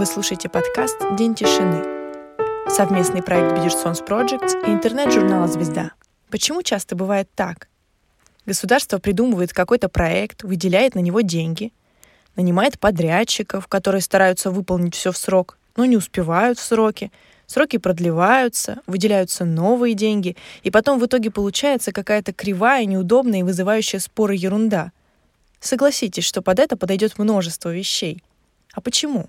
Вы слушаете подкаст «День тишины». Совместный проект Bidgersons Projects и интернет-журнала «Звезда». Почему часто бывает так? Государство придумывает какой-то проект, выделяет на него деньги, нанимает подрядчиков, которые стараются выполнить все в срок, но не успевают в сроки, сроки продлеваются, выделяются новые деньги, и потом в итоге получается какая-то кривая, неудобная и вызывающая споры ерунда. Согласитесь, что под это подойдет множество вещей. А почему?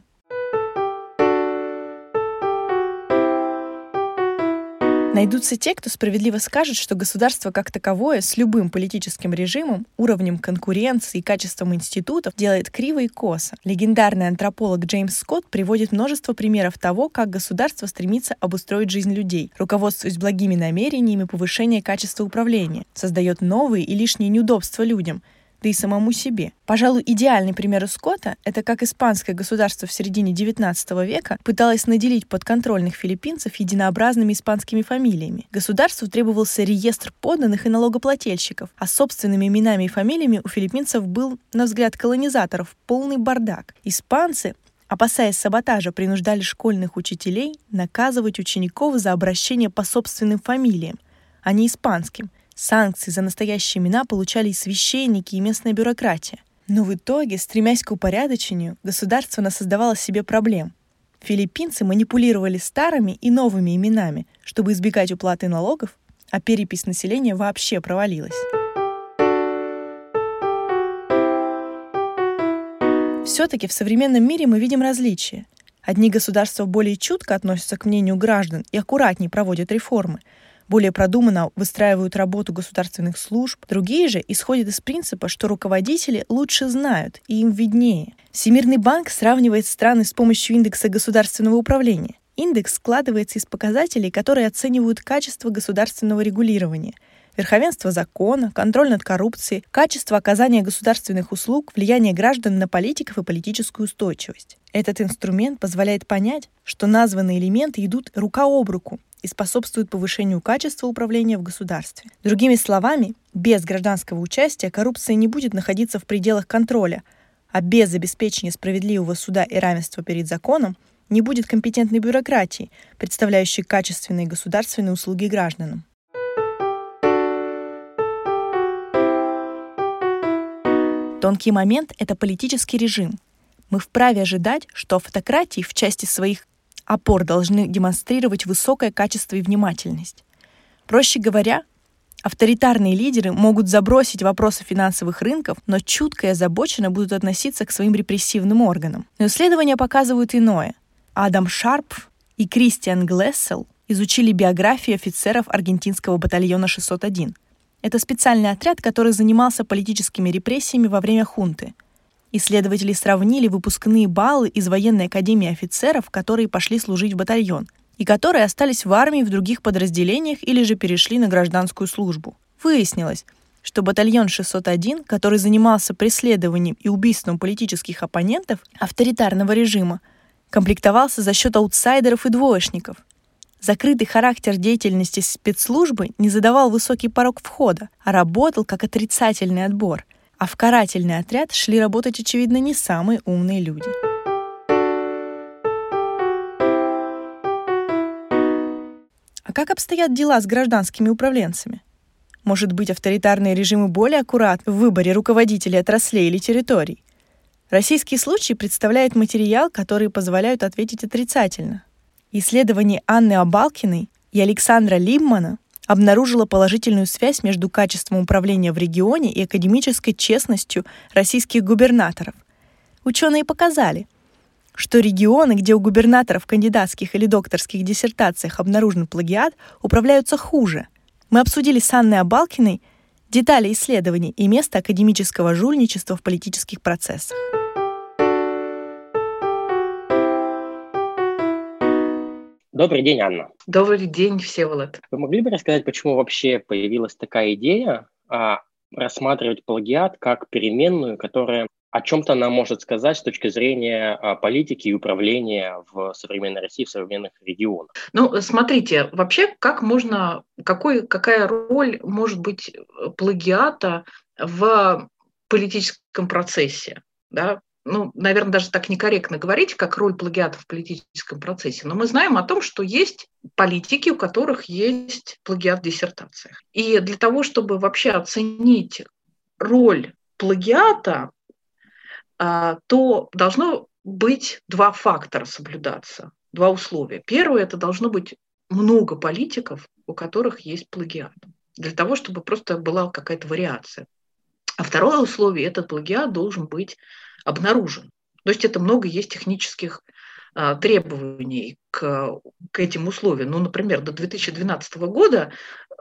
Найдутся те, кто справедливо скажет, что государство как таковое с любым политическим режимом, уровнем конкуренции и качеством институтов делает криво и косо. Легендарный антрополог Джеймс Скотт приводит множество примеров того, как государство стремится обустроить жизнь людей, руководствуясь благими намерениями повышения качества управления, создает новые и лишние неудобства людям – да и самому себе. Пожалуй, идеальный пример у Скотта — это как испанское государство в середине XIX века пыталось наделить подконтрольных филиппинцев единообразными испанскими фамилиями. Государству требовался реестр подданных и налогоплательщиков, а собственными именами и фамилиями у филиппинцев был, на взгляд колонизаторов, полный бардак. Испанцы опасаясь саботажа, принуждали школьных учителей наказывать учеников за обращение по собственным фамилиям, а не испанским — Санкции за настоящие имена получали и священники, и местная бюрократия. Но в итоге, стремясь к упорядочению, государство насоздавало себе проблем. Филиппинцы манипулировали старыми и новыми именами, чтобы избегать уплаты налогов, а перепись населения вообще провалилась. Все-таки в современном мире мы видим различия. Одни государства более чутко относятся к мнению граждан и аккуратнее проводят реформы, более продуманно выстраивают работу государственных служб. Другие же исходят из принципа, что руководители лучше знают и им виднее. Всемирный банк сравнивает страны с помощью индекса государственного управления. Индекс складывается из показателей, которые оценивают качество государственного регулирования – верховенство закона, контроль над коррупцией, качество оказания государственных услуг, влияние граждан на политиков и политическую устойчивость. Этот инструмент позволяет понять, что названные элементы идут рука об руку и способствуют повышению качества управления в государстве. Другими словами, без гражданского участия коррупция не будет находиться в пределах контроля, а без обеспечения справедливого суда и равенства перед законом не будет компетентной бюрократии, представляющей качественные государственные услуги гражданам. Тонкий момент — это политический режим. Мы вправе ожидать, что фотократии в части своих опор должны демонстрировать высокое качество и внимательность. Проще говоря, авторитарные лидеры могут забросить вопросы финансовых рынков, но чутко и озабоченно будут относиться к своим репрессивным органам. Но исследования показывают иное. Адам Шарп и Кристиан Глессел изучили биографии офицеров аргентинского батальона 601. Это специальный отряд, который занимался политическими репрессиями во время хунты – Исследователи сравнили выпускные баллы из военной академии офицеров, которые пошли служить в батальон, и которые остались в армии в других подразделениях или же перешли на гражданскую службу. Выяснилось, что батальон 601, который занимался преследованием и убийством политических оппонентов авторитарного режима, комплектовался за счет аутсайдеров и двоечников. Закрытый характер деятельности спецслужбы не задавал высокий порог входа, а работал как отрицательный отбор – а в карательный отряд шли работать, очевидно, не самые умные люди. А как обстоят дела с гражданскими управленцами? Может быть, авторитарные режимы более аккуратны в выборе руководителей отраслей или территорий? Российский случай представляет материал, который позволяют ответить отрицательно. Исследование Анны Абалкиной и Александра Либмана обнаружила положительную связь между качеством управления в регионе и академической честностью российских губернаторов. Ученые показали, что регионы, где у губернаторов кандидатских или докторских диссертациях обнаружен плагиат, управляются хуже. Мы обсудили с Анной Абалкиной детали исследований и место академического жульничества в политических процессах. Добрый день, Анна. Добрый день, Всеволод. Вы могли бы рассказать, почему вообще появилась такая идея а, рассматривать плагиат как переменную, которая о чем-то нам может сказать с точки зрения а, политики и управления в современной России, в современных регионах? Ну, смотрите, вообще, как можно, какой, какая роль может быть плагиата в политическом процессе? Да? Ну, наверное, даже так некорректно говорить, как роль плагиата в политическом процессе, но мы знаем о том, что есть политики, у которых есть плагиат в диссертациях. И для того, чтобы вообще оценить роль плагиата, а, то должно быть два фактора соблюдаться, два условия. Первое – это должно быть много политиков, у которых есть плагиат, для того, чтобы просто была какая-то вариация. А второе условие – этот плагиат должен быть обнаружен. То есть это много есть технических а, требований к, к этим условиям. Ну, например, до 2012 года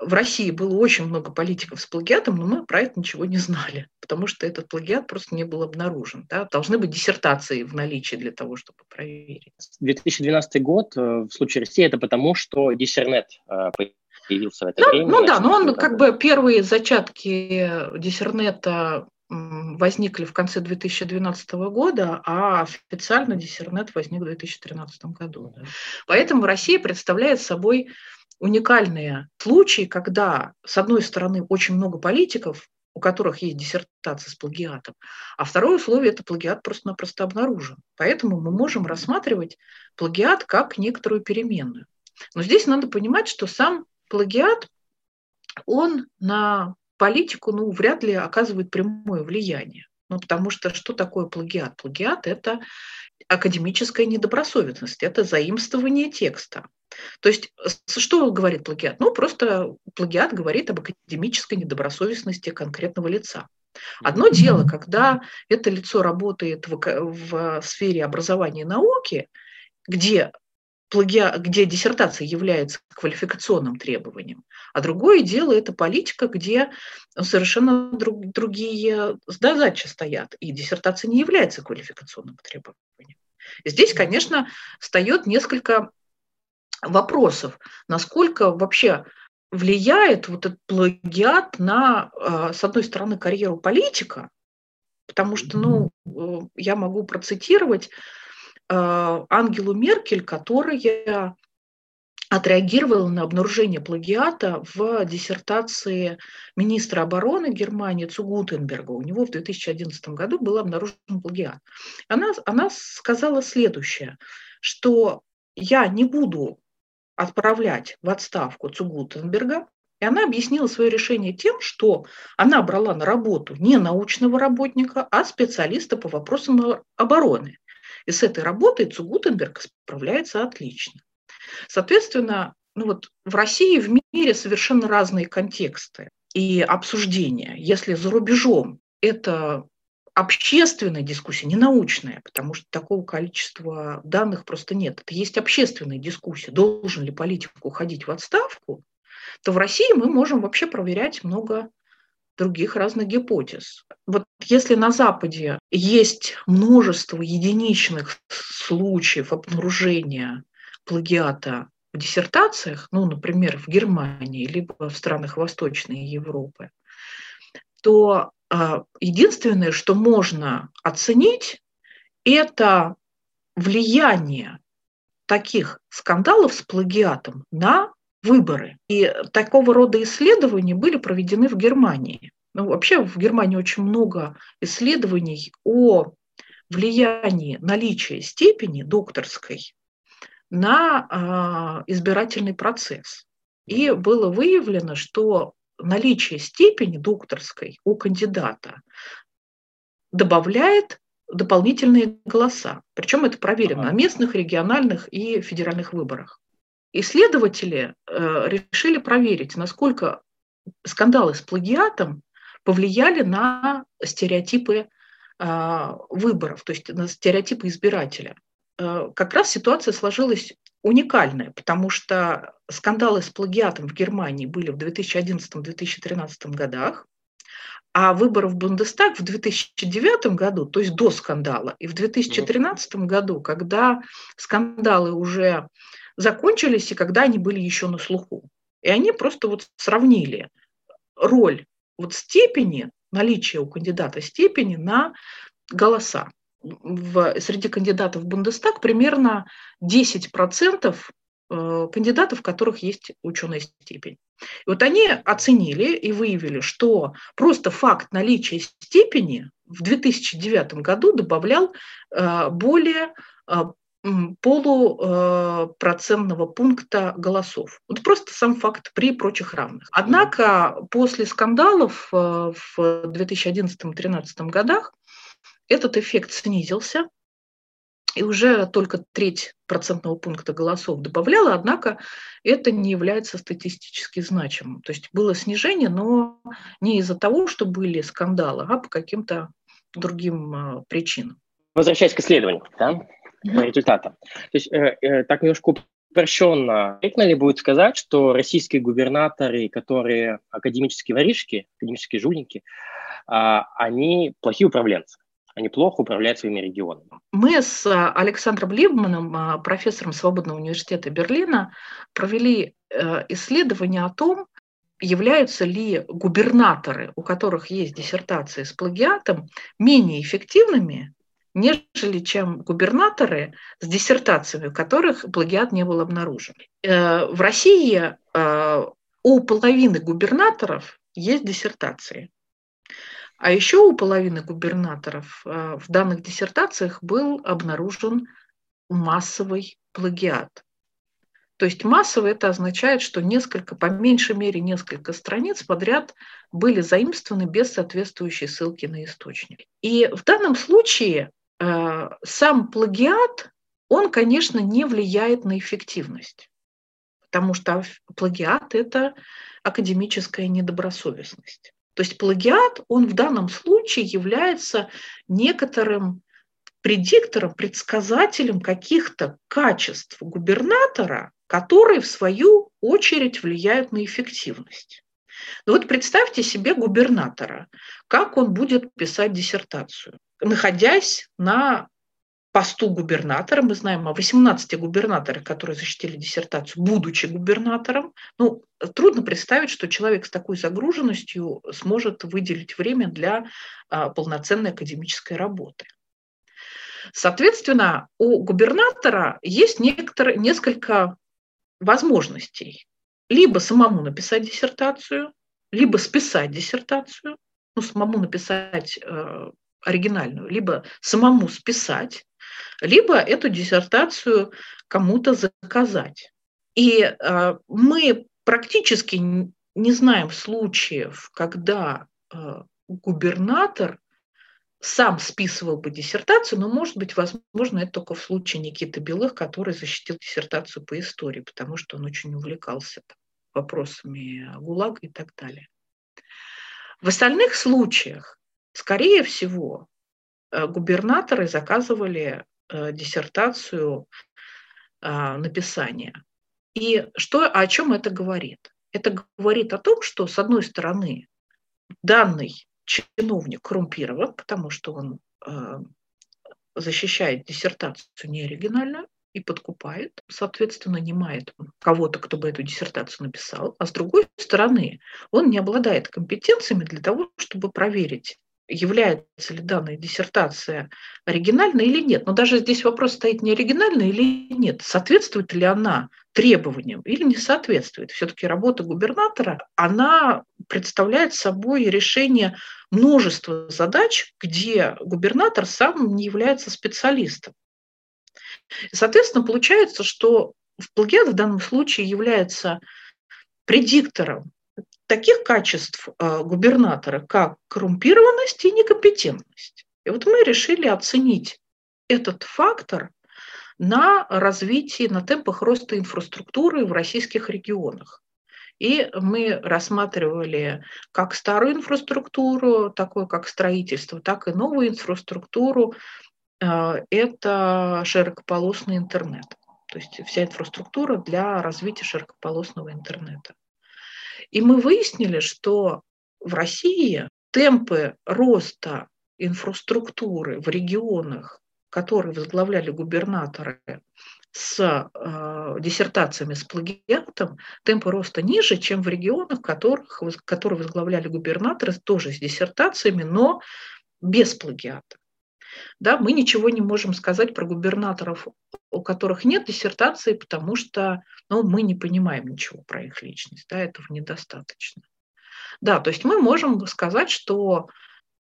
в России было очень много политиков с плагиатом, но мы про это ничего не знали, потому что этот плагиат просто не был обнаружен. Да? Должны быть диссертации в наличии для того, чтобы проверить. 2012 год э, в случае России это потому, что диссернет э, появился в это ну, время. Ну да, но он как бы первые зачатки диссернета возникли в конце 2012 года, а официально диссернет возник в 2013 году. Поэтому Россия представляет собой уникальные случаи, когда, с одной стороны, очень много политиков, у которых есть диссертация с плагиатом, а второе условие – это плагиат просто-напросто обнаружен. Поэтому мы можем рассматривать плагиат как некоторую переменную. Но здесь надо понимать, что сам плагиат, он на политику, ну, вряд ли оказывает прямое влияние. Ну, потому что что такое плагиат? Плагиат – это академическая недобросовестность, это заимствование текста. То есть что говорит плагиат? Ну, просто плагиат говорит об академической недобросовестности конкретного лица. Одно дело, когда это лицо работает в, в сфере образования и науки, где плагиа, где диссертация является квалификационным требованием, а другое дело – это политика, где совершенно друг, другие задачи стоят, и диссертация не является квалификационным требованием. Здесь, конечно, встает несколько вопросов, насколько вообще влияет вот этот плагиат на, а, с одной стороны, карьеру политика, потому что, ну, э, я могу процитировать Э, Ангелу Меркель, которая отреагировала на обнаружение плагиата в диссертации министра обороны Германии Цугутенберга. У него в 2011 году был обнаружен плагиат. Она, она сказала следующее, что я не буду отправлять в отставку Цугутенберга, и она объяснила свое решение тем, что она брала на работу не научного работника, а специалиста по вопросам обороны. И с этой работой Цугутенберг справляется отлично. Соответственно, ну вот в России и в мире совершенно разные контексты и обсуждения. Если за рубежом это общественная дискуссия, не научная, потому что такого количества данных просто нет. Это есть общественная дискуссия, должен ли политик уходить в отставку, то в России мы можем вообще проверять много других разных гипотез. Вот если на Западе есть множество единичных случаев обнаружения плагиата в диссертациях, ну, например, в Германии, либо в странах Восточной Европы, то э, единственное, что можно оценить, это влияние таких скандалов с плагиатом на выборы. И такого рода исследования были проведены в Германии. Ну, вообще в Германии очень много исследований о влиянии наличия степени докторской на э, избирательный процесс. И было выявлено, что наличие степени докторской у кандидата добавляет дополнительные голоса. Причем это проверено на местных, региональных и федеральных выборах. Исследователи э, решили проверить, насколько скандалы с плагиатом повлияли на стереотипы э, выборов, то есть на стереотипы избирателя. Э, как раз ситуация сложилась уникальная, потому что скандалы с плагиатом в Германии были в 2011-2013 годах, а выборы в Бундестаг в 2009 году, то есть до скандала, и в 2013 году, когда скандалы уже закончились и когда они были еще на слуху. И они просто вот сравнили роль вот степени, наличия у кандидата степени на голоса. В, среди кандидатов в Бундестаг примерно 10% э, кандидатов, у которых есть ученая степень. И вот они оценили и выявили, что просто факт наличия степени в 2009 году добавлял более полупроцентного пункта голосов. Вот просто сам факт при прочих равных. Однако после скандалов в 2011-2013 годах этот эффект снизился, и уже только треть процентного пункта голосов добавляла, однако это не является статистически значимым. То есть было снижение, но не из-за того, что были скандалы, а по каким-то другим а, причинам. Возвращаясь к исследованию, да, mm-hmm. результатам. То есть э, э, так немножко упрощенно, корректно ли будет сказать, что российские губернаторы, которые академические воришки, академические жульники, э, они плохие управленцы? они плохо управляют своими регионами. Мы с а, Александром Либманом, а, профессором Свободного университета Берлина, провели э, исследование о том, являются ли губернаторы, у которых есть диссертации с плагиатом, менее эффективными, нежели чем губернаторы с диссертациями, у которых плагиат не был обнаружен. Э, в России э, у половины губернаторов есть диссертации. А еще у половины губернаторов э, в данных диссертациях был обнаружен массовый плагиат. То есть массовый это означает, что несколько, по меньшей мере несколько страниц подряд были заимствованы без соответствующей ссылки на источник. И в данном случае сам плагиат, он, конечно, не влияет на эффективность, потому что плагиат – это академическая недобросовестность. То есть плагиат, он в данном случае является некоторым предиктором, предсказателем каких-то качеств губернатора, которые в свою очередь влияют на эффективность. Ну вот представьте себе губернатора, как он будет писать диссертацию, находясь на посту губернатора. Мы знаем о 18 губернаторах, которые защитили диссертацию, будучи губернатором. Ну, трудно представить, что человек с такой загруженностью сможет выделить время для а, полноценной академической работы. Соответственно, у губернатора есть некоторые, несколько возможностей. Либо самому написать диссертацию, либо списать диссертацию, ну, самому написать э, оригинальную, либо самому списать, либо эту диссертацию кому-то заказать. И э, мы практически не знаем случаев, когда э, губернатор сам списывал бы диссертацию, но, может быть, возможно, это только в случае Никиты Белых, который защитил диссертацию по истории, потому что он очень увлекался вопросами ГУЛАГа и так далее. В остальных случаях, скорее всего, Э, губернаторы заказывали э, диссертацию а, написания. И что, о чем это говорит? Это говорит о том, что, с одной стороны, данный чиновник коррумпирован, потому что он э, защищает диссертацию неоригинальную и подкупает, соответственно, нанимает кого-то, кто бы эту диссертацию написал. А с другой стороны, он не обладает компетенциями для того, чтобы проверить является ли данная диссертация оригинальной или нет. Но даже здесь вопрос стоит не оригинальной или нет, соответствует ли она требованиям или не соответствует. Все-таки работа губернатора, она представляет собой решение множества задач, где губернатор сам не является специалистом. Соответственно, получается, что плагиат в данном случае является предиктором таких качеств а, губернатора, как коррумпированность и некомпетентность. И вот мы решили оценить этот фактор на развитии, на темпах роста инфраструктуры в российских регионах. И мы рассматривали как старую инфраструктуру, такую как строительство, так и новую инфраструктуру. А, это широкополосный интернет. То есть вся инфраструктура для развития широкополосного интернета. И мы выяснили, что в России темпы роста инфраструктуры в регионах, которые возглавляли губернаторы с э, диссертациями с плагиатом, темпы роста ниже, чем в регионах, которых, которые возглавляли губернаторы тоже с диссертациями, но без плагиата. Да, мы ничего не можем сказать про губернаторов, у которых нет диссертации, потому что ну, мы не понимаем ничего про их личность, да, этого недостаточно. Да, то есть мы можем сказать, что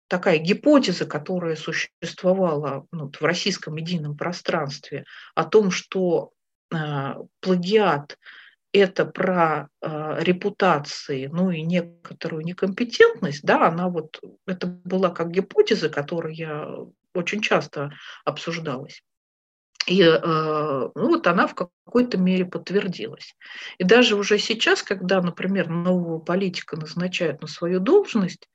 такая гипотеза, которая существовала ну, в российском медийном пространстве о том, что э, плагиат это про э, репутации, ну и некоторую некомпетентность, да, она вот, это была как гипотеза, которая очень часто обсуждалась. И э, ну, вот она в какой-то мере подтвердилась. И даже уже сейчас, когда, например, нового политика назначают на свою должность,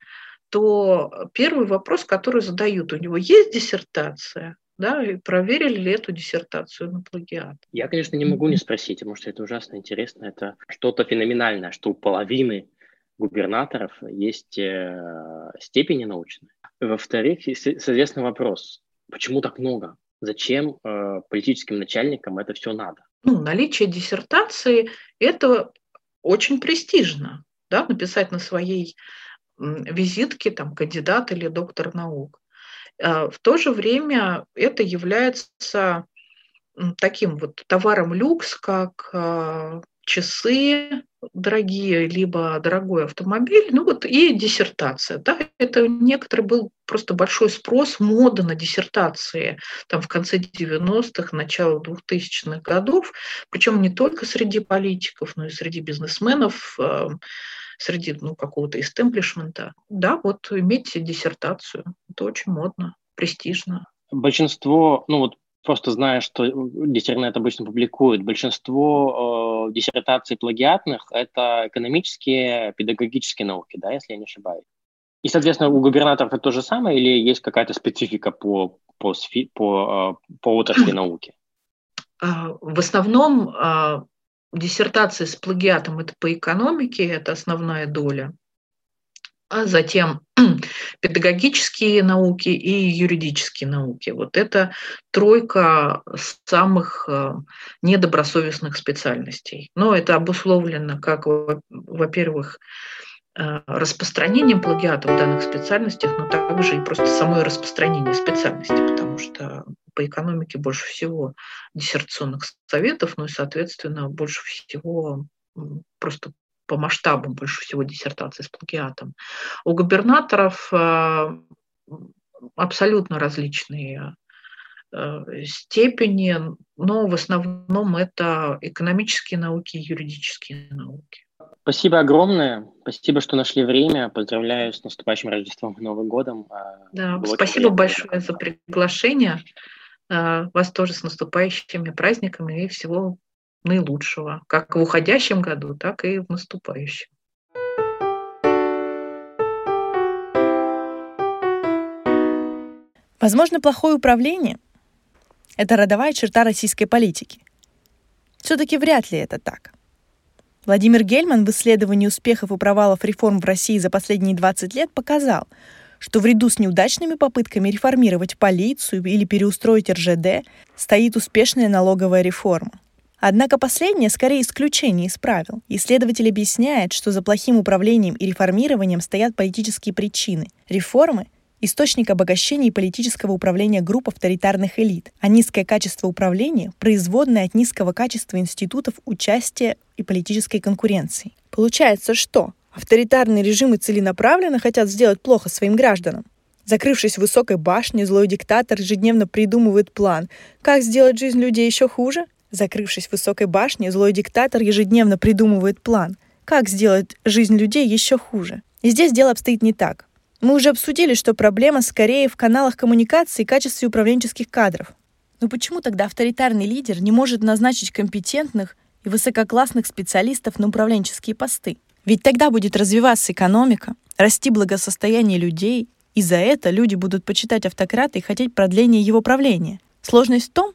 то первый вопрос, который задают, у него есть диссертация, да, и проверили ли эту диссертацию на плагиат. Я, конечно, не могу не спросить, потому что это ужасно интересно. Это что-то феноменальное, что у половины губернаторов есть э, степени научные. Во-вторых, соответственно, вопрос, почему так много? Зачем э, политическим начальникам это все надо? Ну, наличие диссертации – это очень престижно, да, написать на своей визитке там кандидат или доктор наук. А, в то же время это является таким вот товаром люкс, как а, часы дорогие, либо дорогой автомобиль, ну вот и диссертация. Да, это некоторый был просто большой спрос, мода на диссертации там в конце 90-х, начало 2000-х годов, причем не только среди политиков, но и среди бизнесменов, а, среди ну, какого-то истемплишмента. Да, вот иметь диссертацию, это очень модно, престижно. Большинство, ну вот просто зная, что диссернет обычно публикует, большинство э, диссертаций плагиатных – это экономические, педагогические науки, да, если я не ошибаюсь. И, соответственно, у губернаторов это то же самое или есть какая-то специфика по, по, по, э, по отрасли науки? А, в основном а, диссертации с плагиатом – это по экономике, это основная доля а затем педагогические науки и юридические науки. Вот это тройка самых э, недобросовестных специальностей. Но это обусловлено как, во-первых, э, распространением плагиата в данных специальностях, но также и просто самое распространение специальности, потому что по экономике больше всего диссертационных советов, ну и, соответственно, больше всего просто по масштабам больше всего диссертаций с плагиатом. У губернаторов э, абсолютно различные э, степени, но в основном это экономические науки и юридические науки. Спасибо огромное. Спасибо, что нашли время. Поздравляю с наступающим Рождеством и Новым годом. А, да, Было спасибо большое за приглашение. Э, вас тоже с наступающими праздниками и всего наилучшего, как в уходящем году, так и в наступающем. Возможно, плохое управление – это родовая черта российской политики. Все-таки вряд ли это так. Владимир Гельман в исследовании успехов и провалов реформ в России за последние 20 лет показал, что в ряду с неудачными попытками реформировать полицию или переустроить РЖД стоит успешная налоговая реформа. Однако последнее скорее исключение из правил. Исследователь объясняет, что за плохим управлением и реформированием стоят политические причины. Реформы – источник обогащения и политического управления групп авторитарных элит, а низкое качество управления – производное от низкого качества институтов участия и политической конкуренции. Получается, что авторитарные режимы целенаправленно хотят сделать плохо своим гражданам. Закрывшись в высокой башне, злой диктатор ежедневно придумывает план, как сделать жизнь людей еще хуже – Закрывшись в высокой башне, злой диктатор ежедневно придумывает план, как сделать жизнь людей еще хуже. И здесь дело обстоит не так. Мы уже обсудили, что проблема скорее в каналах коммуникации и качестве управленческих кадров. Но почему тогда авторитарный лидер не может назначить компетентных и высококлассных специалистов на управленческие посты? Ведь тогда будет развиваться экономика, расти благосостояние людей, и за это люди будут почитать автократа и хотеть продления его правления. Сложность в том,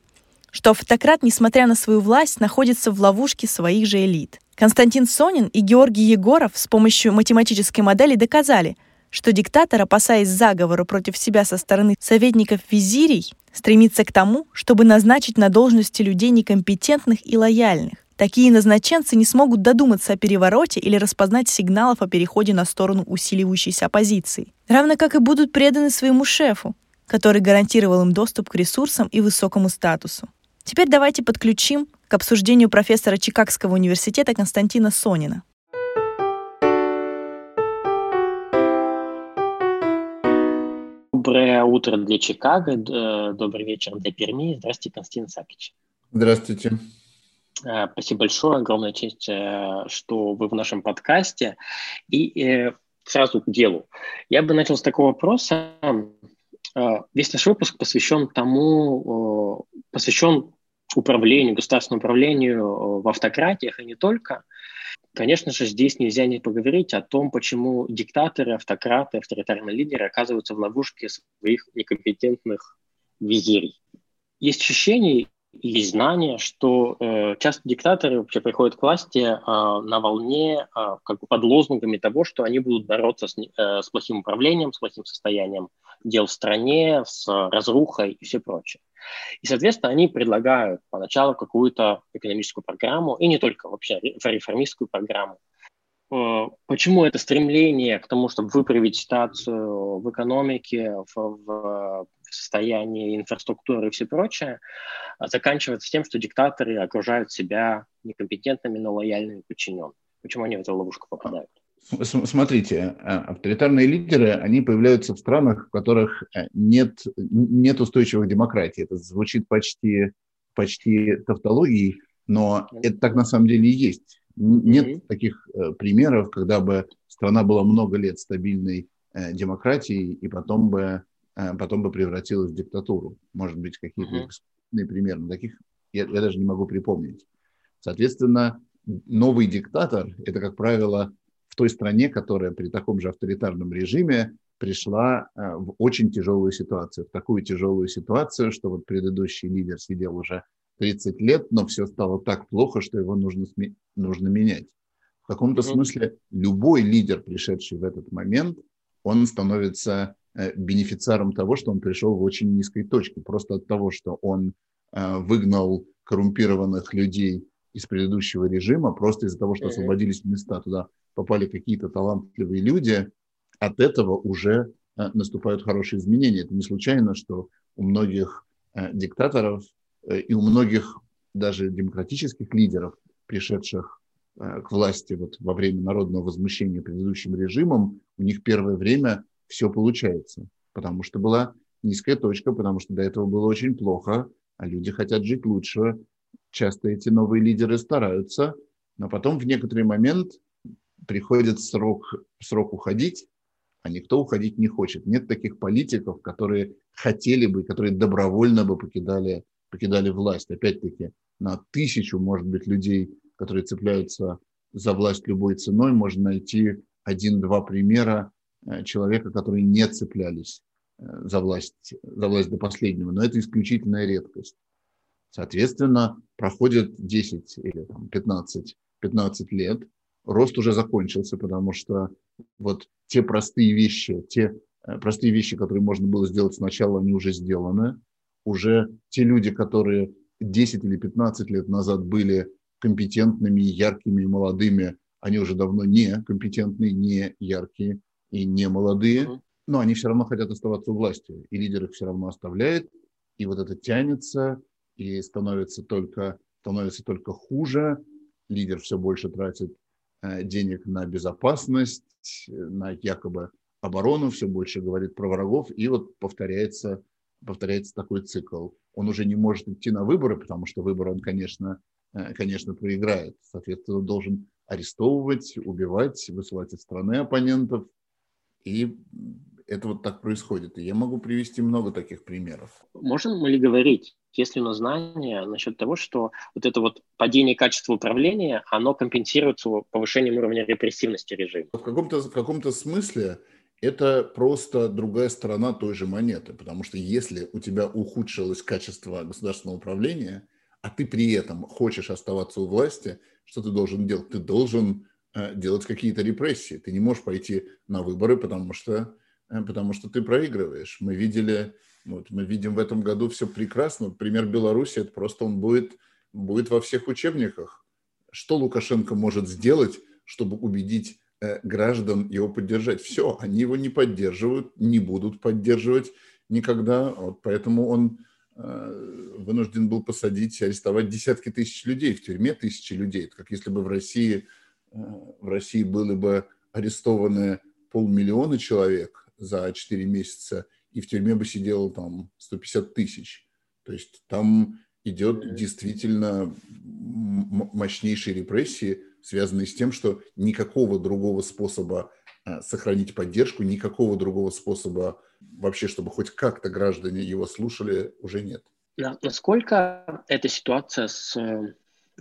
что автократ, несмотря на свою власть, находится в ловушке своих же элит. Константин Сонин и Георгий Егоров с помощью математической модели доказали, что диктатор, опасаясь заговора против себя со стороны советников визирей, стремится к тому, чтобы назначить на должности людей некомпетентных и лояльных. Такие назначенцы не смогут додуматься о перевороте или распознать сигналов о переходе на сторону усиливающейся оппозиции. Равно как и будут преданы своему шефу, который гарантировал им доступ к ресурсам и высокому статусу. Теперь давайте подключим к обсуждению профессора Чикагского университета Константина Сонина. Доброе утро для Чикаго, добрый вечер для Перми. Здравствуйте, Константин Сакич. Здравствуйте. Э, спасибо большое, огромная честь, э, что вы в нашем подкасте. И э, сразу к делу. Я бы начал с такого вопроса. Весь наш выпуск посвящен тому, посвящен управлению, государственному управлению в автократиях и не только. Конечно же, здесь нельзя не поговорить о том, почему диктаторы, автократы, авторитарные лидеры оказываются в ловушке своих некомпетентных визирей. Есть ощущение, есть знание, что э, часто диктаторы вообще приходят к власти э, на волне, э, как бы под лозунгами того, что они будут бороться с, э, с плохим управлением, с плохим состоянием дел в стране, с разрухой и все прочее. И, соответственно, они предлагают поначалу какую-то экономическую программу, и не только вообще реформистскую программу, Э, почему это стремление к тому, чтобы выправить ситуацию в экономике, в, в состоянии инфраструктуры и все прочее, а заканчивается тем, что диктаторы окружают себя некомпетентными, но лояльными подчиненными. Почему они в эту ловушку попадают? Смотрите, э, авторитарные лидеры, они появляются в странах, в которых э, нет, нет устойчивых демократий. Это звучит почти, почти тавтологией, но это так на самом деле и есть. Нет mm-hmm. таких э, примеров, когда бы страна была много лет стабильной демократией и потом бы, потом бы превратилась в диктатуру. Может быть, какие-то mm-hmm. примеры, таких я, я даже не могу припомнить. Соответственно, новый диктатор – это, как правило, в той стране, которая при таком же авторитарном режиме пришла э, в очень тяжелую ситуацию, в такую тяжелую ситуацию, что вот предыдущий лидер сидел уже 30 лет, но все стало так плохо, что его нужно, нужно менять. В каком-то смысле любой лидер, пришедший в этот момент, он становится э, бенефициаром того, что он пришел в очень низкой точке. Просто от того, что он э, выгнал коррумпированных людей из предыдущего режима, просто из-за того, что освободились места, туда попали какие-то талантливые люди, от этого уже э, наступают хорошие изменения. Это не случайно, что у многих диктаторов Э, и у многих даже демократических лидеров, пришедших э, к власти вот во время народного возмущения предыдущим режимом, у них первое время все получается, потому что была низкая точка, потому что до этого было очень плохо, а люди хотят жить лучше. Часто эти новые лидеры стараются, но потом в некоторый момент приходит срок, срок уходить, а никто уходить не хочет. Нет таких политиков, которые хотели бы, которые добровольно бы покидали покидали власть. Опять-таки, на тысячу, может быть, людей, которые цепляются за власть любой ценой, можно найти один-два примера э, человека, которые не цеплялись э, за власть, за власть до последнего. Но это исключительная редкость. Соответственно, проходит 10 или там, 15, 15 лет, рост уже закончился, потому что вот те простые вещи, те э, простые вещи, которые можно было сделать сначала, они уже сделаны. Уже те люди, которые 10 или 15 лет назад были компетентными, яркими, молодыми, они уже давно не компетентные, не яркие и не молодые, но они все равно хотят оставаться у власти, и лидер их все равно оставляет, и вот это тянется, и становится только, становится только хуже, лидер все больше тратит э, денег на безопасность, на якобы оборону, все больше говорит про врагов, и вот повторяется повторяется такой цикл. Он уже не может идти на выборы, потому что выборы он, конечно, э, конечно, проиграет. Соответственно, должен арестовывать, убивать, высылать из страны оппонентов. И это вот так происходит. И я могу привести много таких примеров. Можем ли говорить, если у нас знания насчет того, что вот это вот падение качества управления, оно компенсируется повышением уровня репрессивности режима? В каком-то, в каком-то смысле это просто другая сторона той же монеты, потому что если у тебя ухудшилось качество государственного управления, а ты при этом хочешь оставаться у власти, что ты должен делать? Ты должен э, делать какие-то репрессии. Ты не можешь пойти на выборы, потому что, э, потому что ты проигрываешь. Мы видели, вот, мы видим в этом году все прекрасно. Пример Беларуси, это просто он будет, будет во всех учебниках. Что Лукашенко может сделать, чтобы убедить Э, граждан его поддержать. Все, они его не поддерживают, не будут поддерживать никогда. Вот поэтому он э, вынужден был посадить, арестовать десятки тысяч людей в тюрьме, тысячи людей. Это как если бы в России, э, в России были бы арестованы полмиллиона человек за 4 месяца и в тюрьме бы сидело там 150 тысяч. То есть там идет действительно мощнейшие репрессии, связанные с тем, что никакого другого способа э, сохранить поддержку, никакого другого способа вообще, чтобы хоть как-то граждане его слушали, уже нет. Насколько эта ситуация с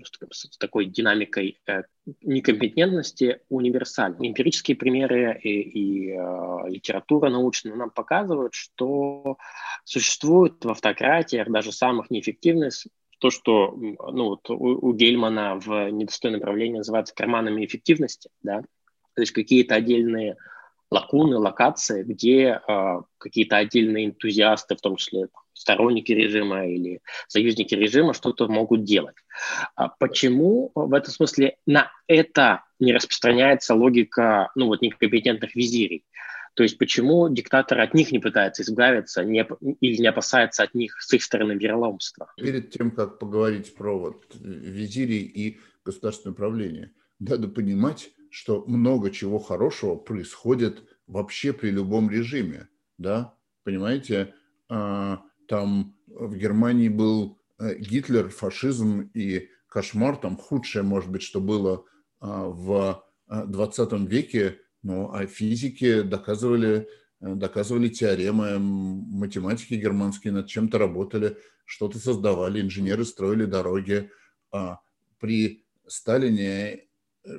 с такой динамикой э, некомпетентности универсальна. Эмпирические примеры и, и э, литература научная нам показывают, что существует в автократиях, даже самых неэффективных, то, что ну, вот у, у Гельмана в недостойном правлении называется карманами эффективности, да, то есть какие-то отдельные лакуны, локации, где э, какие-то отдельные энтузиасты, в том числе сторонники режима или союзники режима что-то могут делать. А почему в этом смысле на это не распространяется логика ну, вот, некомпетентных визирей? То есть почему диктатор от них не пытается избавиться не, или не опасается от них с их стороны вероломства? Перед тем, как поговорить про вот визирий и государственное управление, надо понимать, что много чего хорошего происходит вообще при любом режиме. Да? Понимаете, а, там в Германии был э, Гитлер, фашизм и кошмар, там худшее, может быть, что было а, в 20 э, веке, ну, а физики доказывали, э, доказывали теоремы, математики германские над чем-то работали, что-то создавали, инженеры строили дороги. А при Сталине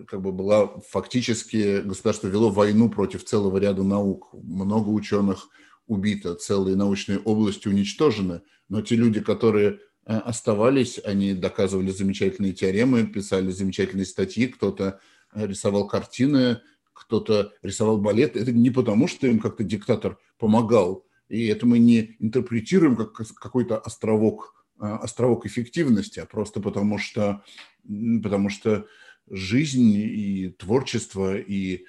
как бы была фактически, государство вело войну против целого ряда наук. Много ученых убито, целые научные области уничтожены, но те люди, которые э, оставались, они доказывали замечательные теоремы, писали замечательные статьи, кто-то э, рисовал картины, кто-то рисовал балет. Это не потому, что им как-то диктатор помогал, и это мы не интерпретируем как какой-то островок, э, островок эффективности, а просто потому что, потому что жизнь и творчество и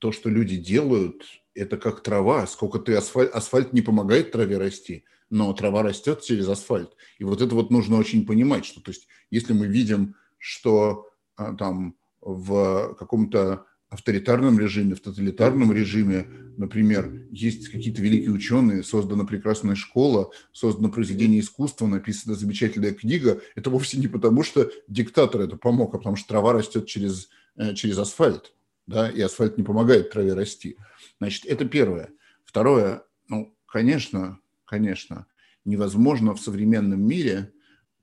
то, что люди делают, это как трава. Сколько ты асфальт, асфальт не помогает траве расти, но трава растет через асфальт. И вот это вот нужно очень понимать, что то есть если мы видим, что а, там в каком-то авторитарном режиме, в тоталитарном режиме, например, есть какие-то великие ученые, создана прекрасная школа, создано произведение искусства, написана замечательная книга, это вовсе не потому, что диктатор это помог, а потому что трава растет через, э, через асфальт, да, и асфальт не помогает траве расти. Значит, это первое. Второе, ну, конечно, конечно, невозможно в современном мире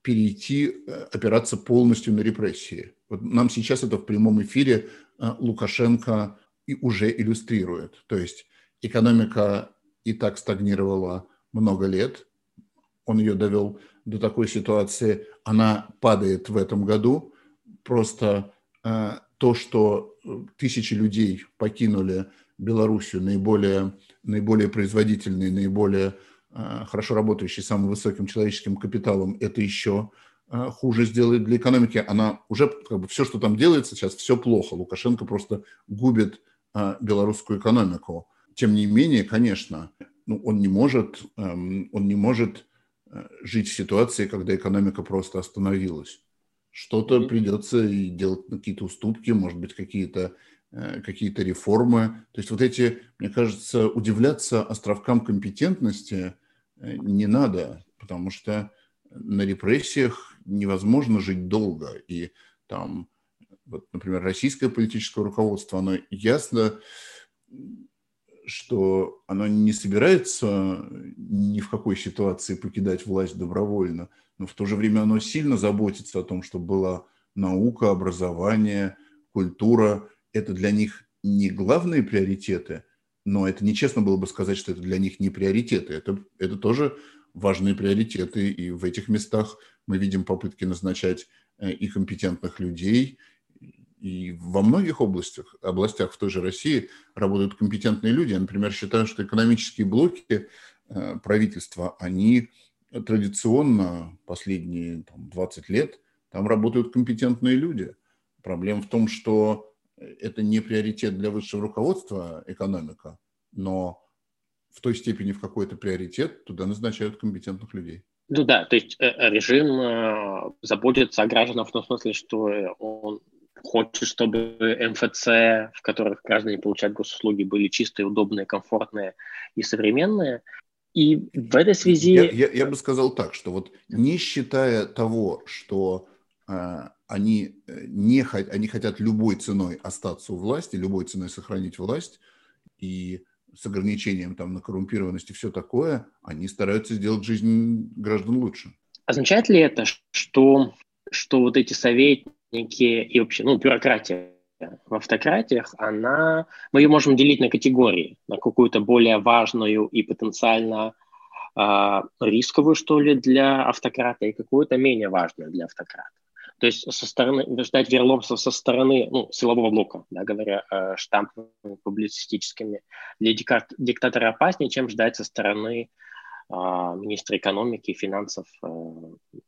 перейти, э, опираться полностью на репрессии. Вот нам сейчас это в прямом эфире э, Лукашенко и уже иллюстрирует. То есть экономика и так стагнировала много лет, он ее довел до такой ситуации, она падает в этом году, просто э, то, что тысячи людей покинули Белоруссию, наиболее, наиболее производительные, наиболее э, хорошо работающие, самым высоким человеческим капиталом, это еще э, хуже сделает для экономики. Она уже, как бы, все, что там делается сейчас, все плохо. Лукашенко просто губит э, белорусскую экономику. Тем не менее, конечно, ну, он не может, эм, он не может жить в ситуации, когда экономика просто остановилась. Что-то придется и делать какие-то уступки, может быть, какие-то Э, какие-то реформы. То есть вот эти, мне кажется, удивляться островкам компетентности э, не надо, потому что на репрессиях невозможно жить долго. И там, вот, например, российское политическое руководство, оно ясно, что оно не собирается ни в какой ситуации покидать власть добровольно, но в то же время оно сильно заботится о том, чтобы была наука, образование, культура, это для них не главные приоритеты, но это нечестно было бы сказать, что это для них не приоритеты. Это, это тоже важные приоритеты, и в этих местах мы видим попытки назначать э, и компетентных людей, и во многих областях, областях в той же России работают компетентные люди. Я, например, считаю, что экономические блоки э, правительства, они традиционно последние там, 20 лет, там работают компетентные люди. Проблема в том, что это не приоритет для высшего руководства экономика, но в той степени, в какой это приоритет, туда назначают компетентных людей. Ну да, то есть э, режим э, заботится о гражданах в том смысле, что он хочет, чтобы МФЦ, в которых граждане получают госуслуги, были чистые, удобные, комфортные и современные. И в этой связи... Я, я, я бы сказал так, что вот не считая того, что э, они, э, не, они хотят любой ценой остаться у власти, любой ценой сохранить власть, и с ограничением там, на коррумпированность и все такое, они стараются сделать жизнь граждан лучше. Означает ли это, что, что вот эти советники и вообще ну, бюрократия в автократиях, она, мы ее можем делить на категории, на какую-то более важную и потенциально э, рисковую, что ли, для автократа, и какую-то менее важную для автократа. То есть со стороны, ждать верломства со стороны ну, силового блока, да, говоря э, штампами публицистическими, для диктатора опаснее, чем ждать со стороны э, министра экономики и финансов э,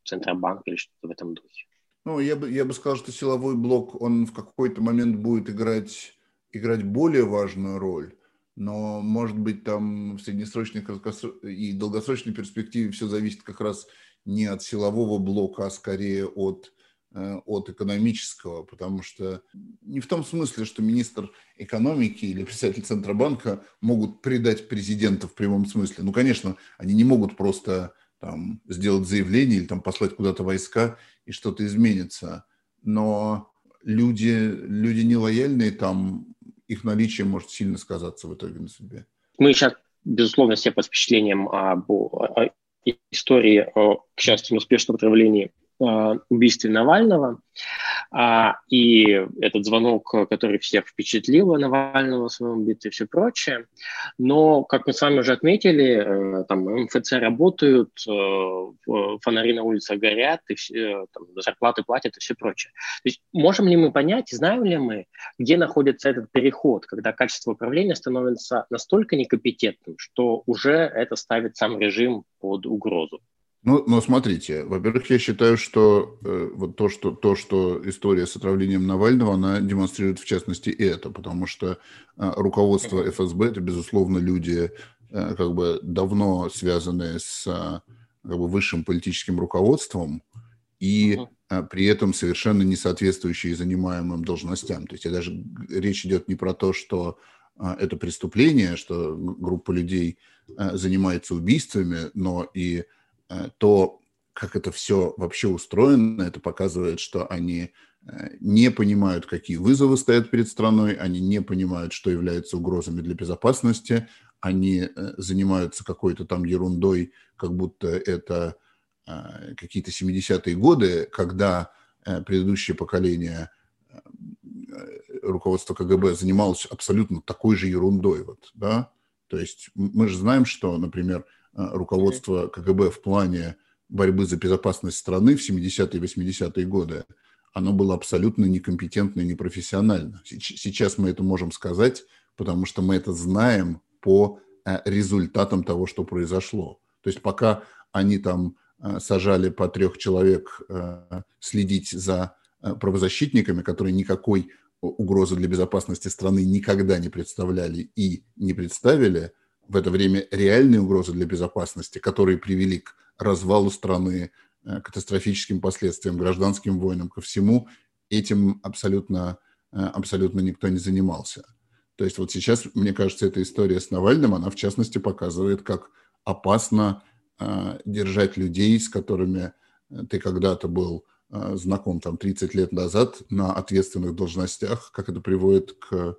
Центробанка или что-то в этом духе. Ну, я бы, я бы сказал, что силовой блок, он в какой-то момент будет играть, играть более важную роль, но, может быть, там в среднесрочной и долгосрочной перспективе все зависит как раз не от силового блока, а скорее от Э, от экономического, потому что не в том смысле, что министр экономики или председатель Центробанка могут предать президента в прямом смысле. Ну, конечно, они не могут просто там, сделать заявление или там, послать куда-то войска, и что-то изменится. Но люди, люди нелояльные, там их наличие может сильно сказаться в итоге на себе. Мы сейчас, безусловно, все под впечатлением об, истории, к счастью, неуспешном отравлении убийстве Навального. А, и этот звонок, который всех впечатлил Навального своем убийстве и все прочее. Но, как мы с вами уже отметили, э, там МФЦ работают, э, фонари на улицах горят, и все, там, зарплаты платят и все прочее. То есть можем ли мы понять, знаем ли мы, где находится этот переход, когда качество управления становится настолько некомпетентным, что уже это ставит сам режим под угрозу? Ну, но смотрите, во-первых, я считаю, что э, вот то что, то, что история с отравлением Навального, она демонстрирует в частности и это, потому что э, руководство ФСБ – это, безусловно, люди, э, как бы давно связанные с э, как бы высшим политическим руководством и э, при этом совершенно не соответствующие занимаемым должностям. То есть я даже речь идет не про то, что э, это преступление, что группа людей э, занимается убийствами, но и то, как это все вообще устроено, это показывает, что они э, не понимают, какие вызовы стоят перед страной, они не понимают, что является угрозами для безопасности, они э, занимаются какой-то там ерундой, как будто это какие-то 70-е годы, когда предыдущее поколение руководства КГБ занималось абсолютно такой же ерундой. Вот, да? То есть мы же знаем, что, например, Э, руководство КГБ в плане борьбы за безопасность страны в 70-е и 80-е годы, оно было абсолютно некомпетентно и непрофессионально. Сейчас мы это можем сказать, потому что мы это знаем по э, результатам того, что произошло. То есть пока они там э, сажали по трех человек следить за правозащитниками, которые никакой угрозы для безопасности страны никогда не представляли и не представили, в это время реальные угрозы для безопасности, которые привели к развалу страны, э, катастрофическим последствиям, гражданским войнам, ко всему, этим абсолютно, э, абсолютно никто не занимался. То есть вот сейчас, мне кажется, эта история с Навальным, она в частности показывает, как опасно э, держать людей, с которыми ты когда-то был знаком там 30 лет назад на ответственных должностях, как это приводит к,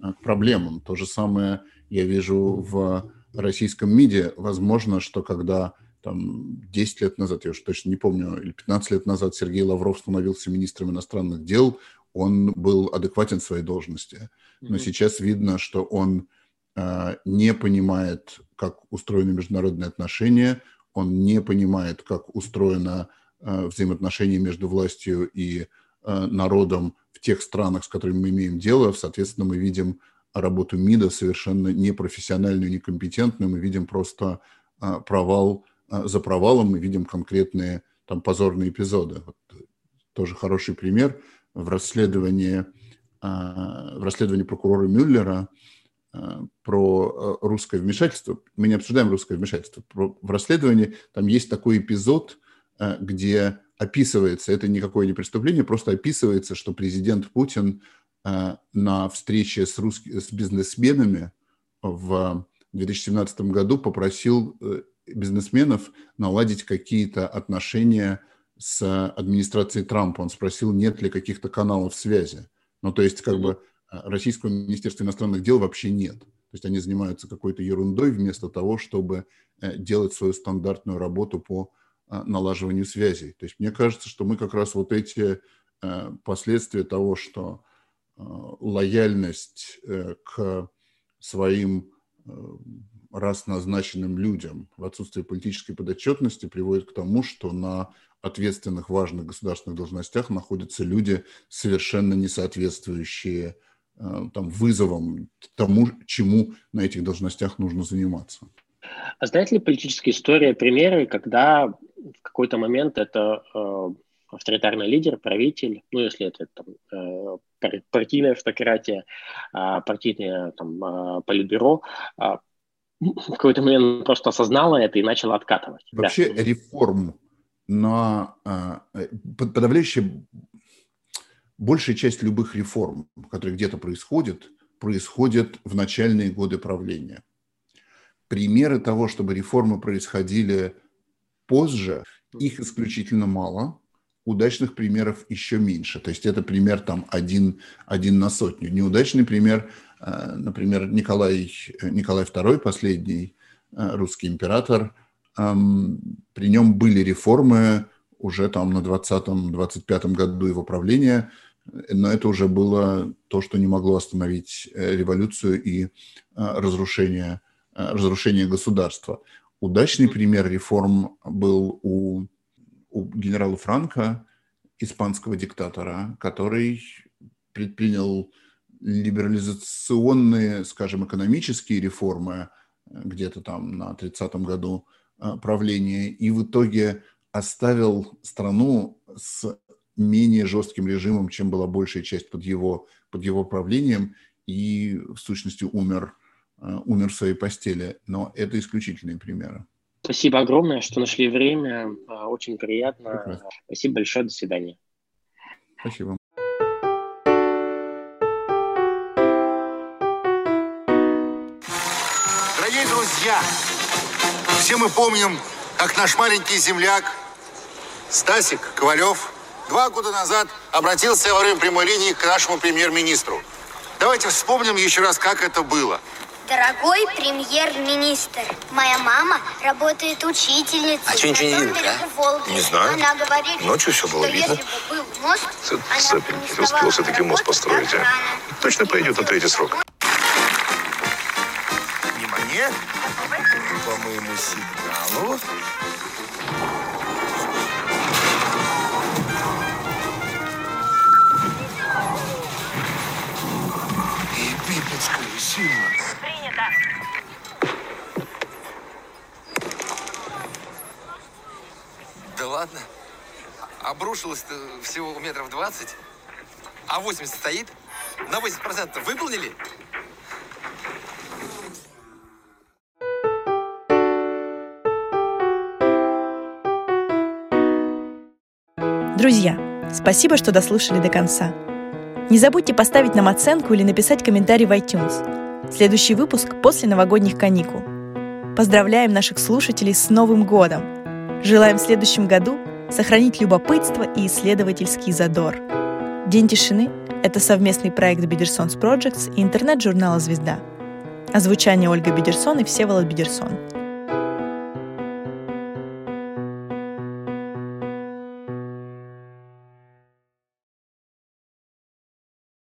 к проблемам. То же самое я вижу в российском МИДе, возможно, что когда там 10 лет назад, я уже точно не помню, или 15 лет назад Сергей Лавров становился министром иностранных дел, он был адекватен в своей должности. Но mm-hmm. сейчас видно, что он э, не понимает, как устроены международные отношения, он не понимает, как устроено э, взаимоотношения между властью и э, народом в тех странах, с которыми мы имеем дело. Соответственно, мы видим работу МИДа совершенно непрофессиональную, некомпетентную. Мы видим просто а, провал а, за провалом, мы видим конкретные там позорные эпизоды. Вот, тоже хороший пример в расследовании, а, в расследовании прокурора Мюллера про русское вмешательство. Мы не обсуждаем русское вмешательство. в расследовании там есть такой эпизод, где описывается, это никакое не преступление, просто описывается, что президент Путин э, на встрече с, русскими, с бизнесменами в 2017 году попросил э, бизнесменов наладить какие-то отношения с администрацией Трампа. Он спросил, нет ли каких-то каналов связи. Ну, то есть, как бы, э, российского министерства иностранных дел вообще нет. То есть они занимаются какой-то ерундой вместо того, чтобы делать свою стандартную работу по налаживанию связей. То есть мне кажется, что мы как раз вот эти э, последствия того, что э, лояльность э, к своим раз назначенным людям в отсутствии политической подотчетности приводит к тому, что на ответственных важных государственных должностях находятся люди, совершенно не соответствующие там, вызовам тому, чему на этих должностях нужно заниматься. А знаете ли политическая история примеры, когда в какой-то момент это э, авторитарный лидер, правитель, ну, если это там, э, партийная автократия, партийное там, э, политбюро, э, в какой-то момент просто осознала это и начала откатывать. Вообще да. реформ на э, подавляющая большая часть любых реформ, которые где-то происходят, происходят в начальные годы правления примеры того, чтобы реформы происходили позже, их исключительно мало, удачных примеров еще меньше. То есть это пример там один, один на сотню. Неудачный пример, э, например, Николай, Николай II, последний э, русский император, эм, при нем были реформы уже там на 20-25 году его правления, но это уже было то, что не могло остановить э, революцию и разрушение Э, разрушения государства. Удачный пример реформ был у, у генерала Франка, испанского диктатора, который предпринял либерализационные, скажем, экономические реформы э, где-то там на 30-м году э, правления и в итоге оставил страну с менее жестким режимом, чем была большая часть под его, под его правлением, и в сущности умер Э, умер в своей постели, но это исключительные примеры. Спасибо огромное, что нашли время. Э, очень приятно. Прекрасно. Спасибо большое. До свидания. Спасибо. Дорогие друзья, все мы помним, как наш маленький земляк Стасик Ковалев два года назад обратился во время прямой линии к нашему премьер-министру. Давайте вспомним еще раз, как это было – Дорогой премьер-министр, моя мама работает учительницей. А что ничего не видно, а? Волги. Не знаю. Она говорит, Ночью все было видно. был мост, успел все-таки мост построить, а? Точно пойдет на третий срок. Внимание! По моему сигналу сильно. Принято. Да ладно. Обрушилось всего метров 20, а 80 стоит. На 80% выполнили? Друзья, спасибо, что дослушали до конца. Не забудьте поставить нам оценку или написать комментарий в iTunes. Следующий выпуск после новогодних каникул. Поздравляем наших слушателей с Новым годом! Желаем в следующем году сохранить любопытство и исследовательский задор. День тишины — это совместный проект Бедерсонс Projects и интернет-журнала «Звезда». Озвучание Ольга Бедерсон и Всеволод Бедерсон.